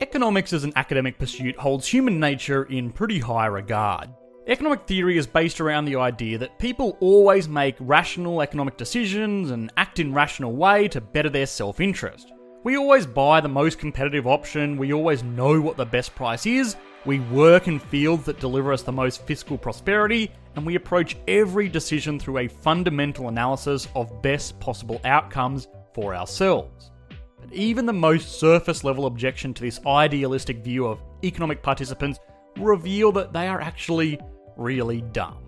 Economics as an academic pursuit holds human nature in pretty high regard. Economic theory is based around the idea that people always make rational economic decisions and act in a rational way to better their self-interest. We always buy the most competitive option, we always know what the best price is, we work in fields that deliver us the most fiscal prosperity, and we approach every decision through a fundamental analysis of best possible outcomes for ourselves. But even the most surface level objection to this idealistic view of economic participants reveal that they are actually really dumb.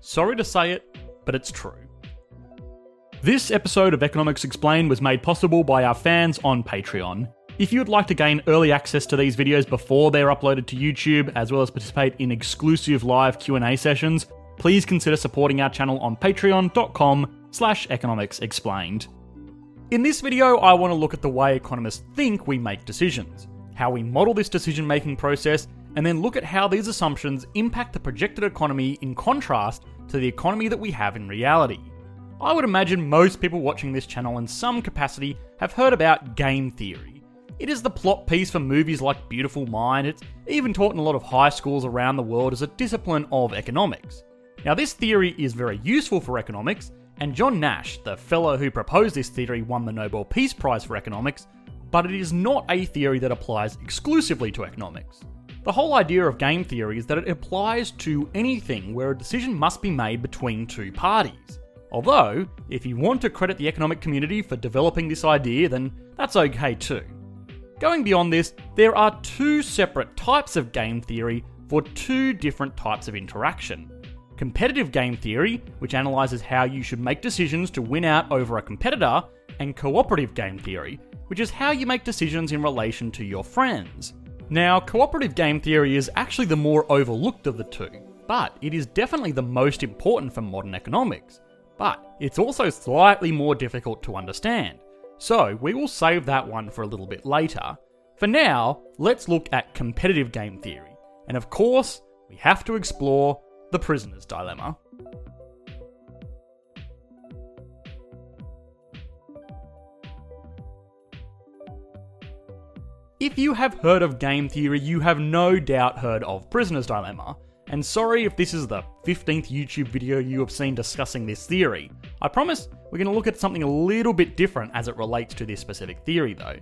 Sorry to say it, but it's true. This episode of Economics Explained was made possible by our fans on Patreon. If you'd like to gain early access to these videos before they're uploaded to YouTube, as well as participate in exclusive live Q&A sessions, please consider supporting our channel on patreon.com slash economicsexplained. In this video, I want to look at the way economists think we make decisions, how we model this decision making process, and then look at how these assumptions impact the projected economy in contrast to the economy that we have in reality. I would imagine most people watching this channel in some capacity have heard about game theory. It is the plot piece for movies like Beautiful Mind, it's even taught in a lot of high schools around the world as a discipline of economics. Now, this theory is very useful for economics and John Nash, the fellow who proposed this theory, won the Nobel Peace Prize for economics, but it is not a theory that applies exclusively to economics. The whole idea of game theory is that it applies to anything where a decision must be made between two parties. Although, if you want to credit the economic community for developing this idea, then that's okay too. Going beyond this, there are two separate types of game theory for two different types of interaction competitive game theory, which analyses how you should make decisions to win out over a competitor, and cooperative game theory, which is how you make decisions in relation to your friends. Now, cooperative game theory is actually the more overlooked of the two, but it is definitely the most important for modern economics. But it's also slightly more difficult to understand, so we will save that one for a little bit later. For now, let's look at competitive game theory, and of course, we have to explore the Prisoner's Dilemma. If you have heard of game theory, you have no doubt heard of Prisoner's Dilemma. And sorry if this is the 15th YouTube video you have seen discussing this theory. I promise we're going to look at something a little bit different as it relates to this specific theory, though.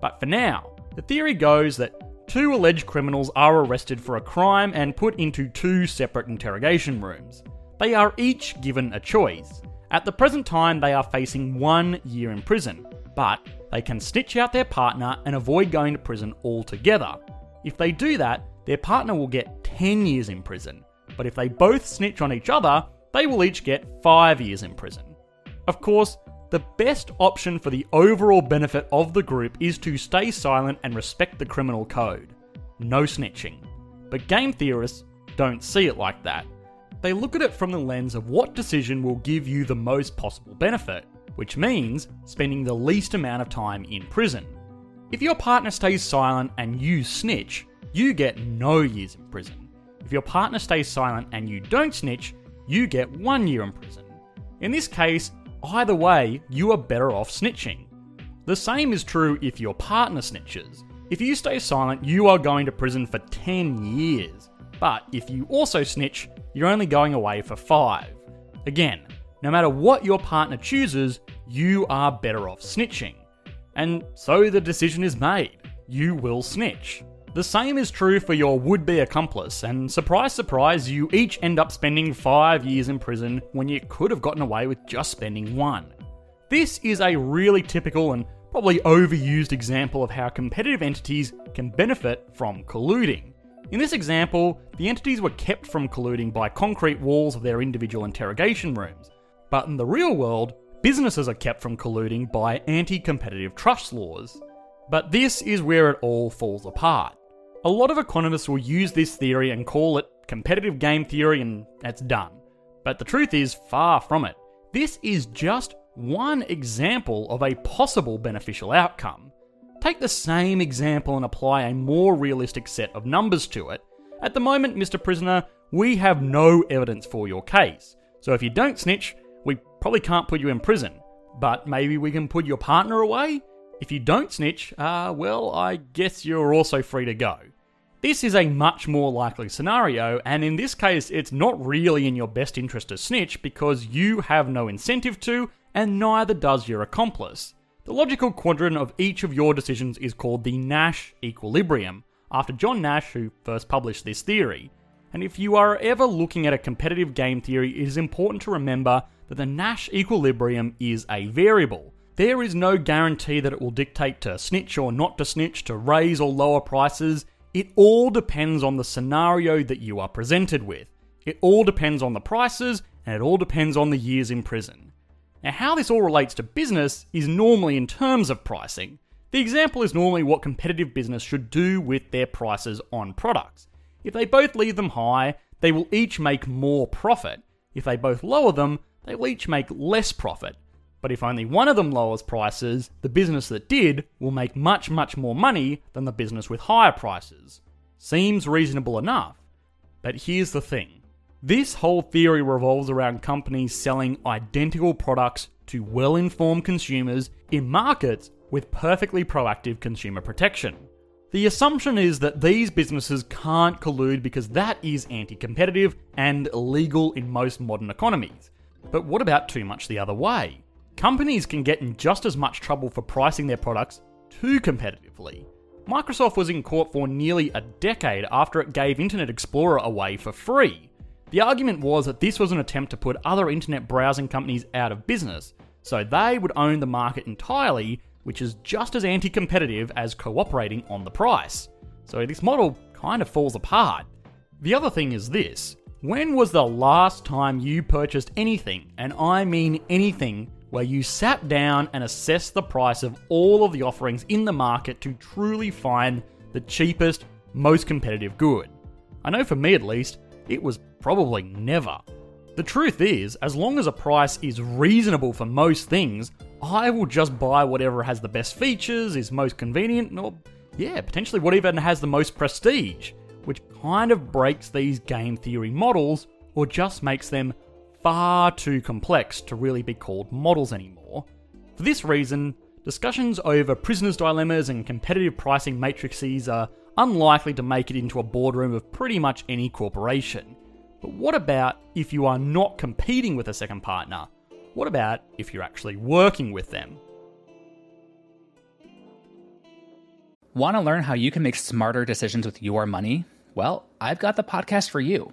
But for now, the theory goes that two alleged criminals are arrested for a crime and put into two separate interrogation rooms. They are each given a choice. At the present time, they are facing one year in prison, but they can snitch out their partner and avoid going to prison altogether. If they do that, their partner will get 10 years in prison, but if they both snitch on each other, they will each get 5 years in prison. Of course, the best option for the overall benefit of the group is to stay silent and respect the criminal code. No snitching. But game theorists don't see it like that. They look at it from the lens of what decision will give you the most possible benefit, which means spending the least amount of time in prison. If your partner stays silent and you snitch, you get no years in prison. If your partner stays silent and you don't snitch, you get one year in prison. In this case, Either way, you are better off snitching. The same is true if your partner snitches. If you stay silent, you are going to prison for 10 years. But if you also snitch, you're only going away for 5. Again, no matter what your partner chooses, you are better off snitching. And so the decision is made. You will snitch. The same is true for your would be accomplice, and surprise, surprise, you each end up spending five years in prison when you could have gotten away with just spending one. This is a really typical and probably overused example of how competitive entities can benefit from colluding. In this example, the entities were kept from colluding by concrete walls of their individual interrogation rooms. But in the real world, businesses are kept from colluding by anti competitive trust laws. But this is where it all falls apart. A lot of economists will use this theory and call it competitive game theory and that's done. But the truth is far from it. This is just one example of a possible beneficial outcome. Take the same example and apply a more realistic set of numbers to it. At the moment, Mr. Prisoner, we have no evidence for your case. So if you don't snitch, we probably can't put you in prison. But maybe we can put your partner away? If you don't snitch, uh, well, I guess you're also free to go. This is a much more likely scenario, and in this case, it's not really in your best interest to snitch because you have no incentive to, and neither does your accomplice. The logical quadrant of each of your decisions is called the Nash equilibrium, after John Nash, who first published this theory. And if you are ever looking at a competitive game theory, it is important to remember that the Nash equilibrium is a variable. There is no guarantee that it will dictate to snitch or not to snitch, to raise or lower prices. It all depends on the scenario that you are presented with. It all depends on the prices, and it all depends on the years in prison. Now, how this all relates to business is normally in terms of pricing. The example is normally what competitive business should do with their prices on products. If they both leave them high, they will each make more profit. If they both lower them, they will each make less profit. But if only one of them lowers prices, the business that did will make much, much more money than the business with higher prices. Seems reasonable enough. But here's the thing this whole theory revolves around companies selling identical products to well informed consumers in markets with perfectly proactive consumer protection. The assumption is that these businesses can't collude because that is anti competitive and illegal in most modern economies. But what about too much the other way? Companies can get in just as much trouble for pricing their products too competitively. Microsoft was in court for nearly a decade after it gave Internet Explorer away for free. The argument was that this was an attempt to put other internet browsing companies out of business, so they would own the market entirely, which is just as anti competitive as cooperating on the price. So this model kind of falls apart. The other thing is this when was the last time you purchased anything, and I mean anything, where you sat down and assessed the price of all of the offerings in the market to truly find the cheapest, most competitive good? I know for me at least, it was probably never. The truth is, as long as a price is reasonable for most things, I will just buy whatever has the best features, is most convenient, or yeah, potentially whatever has the most prestige which kind of breaks these game theory models or just makes them far too complex to really be called models anymore. For this reason, discussions over prisoners' dilemmas and competitive pricing matrices are unlikely to make it into a boardroom of pretty much any corporation. But what about if you are not competing with a second partner? What about if you're actually working with them? Want to learn how you can make smarter decisions with your money? Well, I've got the podcast for you.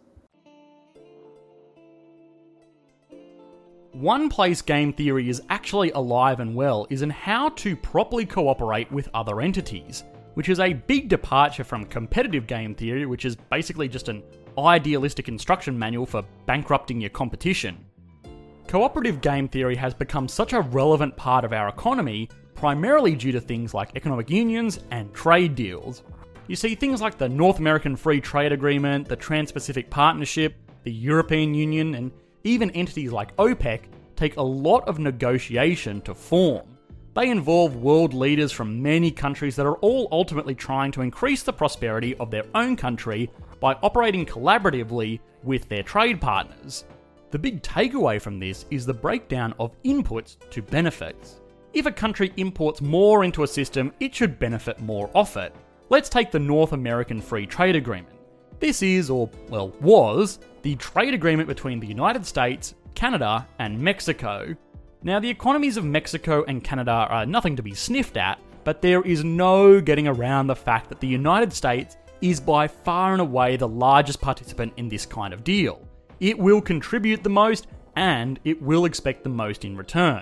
One place game theory is actually alive and well is in how to properly cooperate with other entities, which is a big departure from competitive game theory, which is basically just an idealistic instruction manual for bankrupting your competition. Cooperative game theory has become such a relevant part of our economy, primarily due to things like economic unions and trade deals, you see things like the North American Free Trade Agreement, the Trans Pacific Partnership, the European Union, and even entities like OPEC take a lot of negotiation to form. They involve world leaders from many countries that are all ultimately trying to increase the prosperity of their own country by operating collaboratively with their trade partners. The big takeaway from this is the breakdown of inputs to benefits. If a country imports more into a system, it should benefit more off it. Let's take the North American Free Trade Agreement. This is, or well, was, the trade agreement between the United States, Canada, and Mexico. Now, the economies of Mexico and Canada are nothing to be sniffed at, but there is no getting around the fact that the United States is by far and away the largest participant in this kind of deal. It will contribute the most, and it will expect the most in return.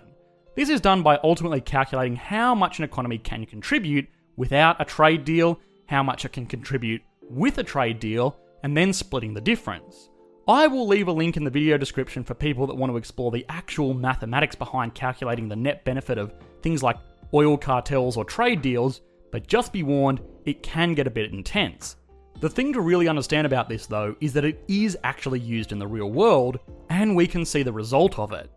This is done by ultimately calculating how much an economy can contribute without a trade deal, how much it can contribute with a trade deal, and then splitting the difference. I will leave a link in the video description for people that want to explore the actual mathematics behind calculating the net benefit of things like oil cartels or trade deals, but just be warned, it can get a bit intense. The thing to really understand about this, though, is that it is actually used in the real world, and we can see the result of it.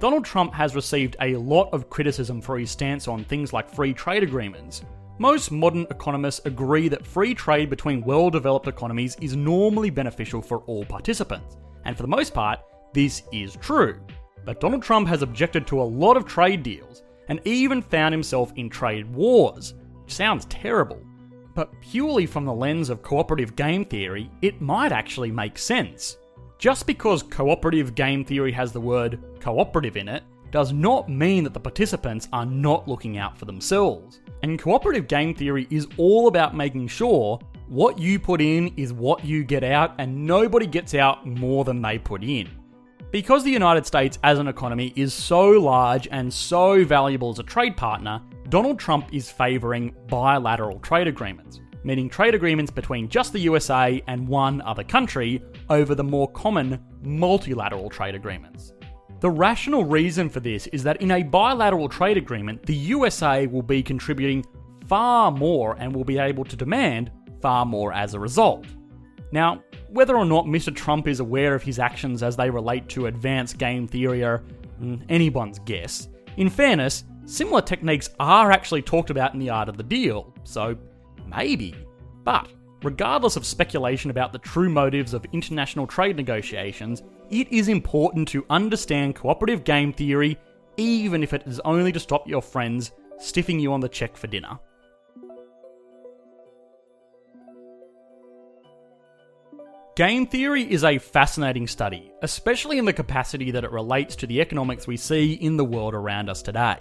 Donald Trump has received a lot of criticism for his stance on things like free trade agreements, most modern economists agree that free trade between well developed economies is normally beneficial for all participants, and for the most part, this is true. But Donald Trump has objected to a lot of trade deals, and even found himself in trade wars, which sounds terrible. But purely from the lens of cooperative game theory, it might actually make sense. Just because cooperative game theory has the word cooperative in it, does not mean that the participants are not looking out for themselves. And cooperative game theory is all about making sure what you put in is what you get out, and nobody gets out more than they put in. Because the United States as an economy is so large and so valuable as a trade partner, Donald Trump is favouring bilateral trade agreements, meaning trade agreements between just the USA and one other country over the more common multilateral trade agreements. The rational reason for this is that in a bilateral trade agreement, the USA will be contributing far more and will be able to demand far more as a result. Now, whether or not Mr. Trump is aware of his actions as they relate to advanced game theory are mm, anyone's guess. In fairness, similar techniques are actually talked about in the art of the deal, so maybe. But regardless of speculation about the true motives of international trade negotiations, it is important to understand cooperative game theory, even if it is only to stop your friends stiffing you on the check for dinner. Game theory is a fascinating study, especially in the capacity that it relates to the economics we see in the world around us today.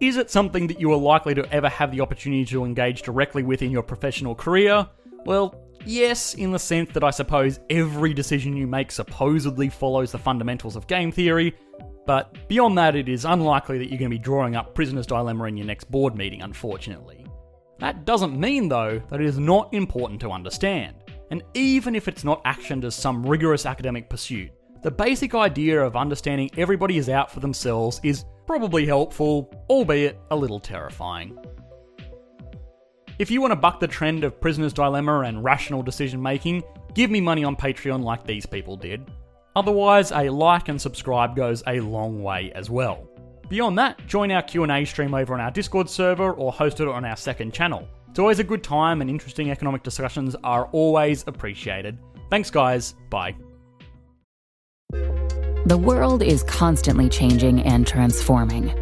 Is it something that you are likely to ever have the opportunity to engage directly with in your professional career? Well, Yes, in the sense that I suppose every decision you make supposedly follows the fundamentals of game theory, but beyond that, it is unlikely that you're going to be drawing up Prisoner's Dilemma in your next board meeting, unfortunately. That doesn't mean, though, that it is not important to understand. And even if it's not actioned as some rigorous academic pursuit, the basic idea of understanding everybody is out for themselves is probably helpful, albeit a little terrifying. If you want to buck the trend of Prisoner's Dilemma and rational decision making, give me money on Patreon like these people did. Otherwise, a like and subscribe goes a long way as well. Beyond that, join our Q&A stream over on our Discord server or host it on our second channel. It's always a good time and interesting economic discussions are always appreciated. Thanks guys, bye. The world is constantly changing and transforming.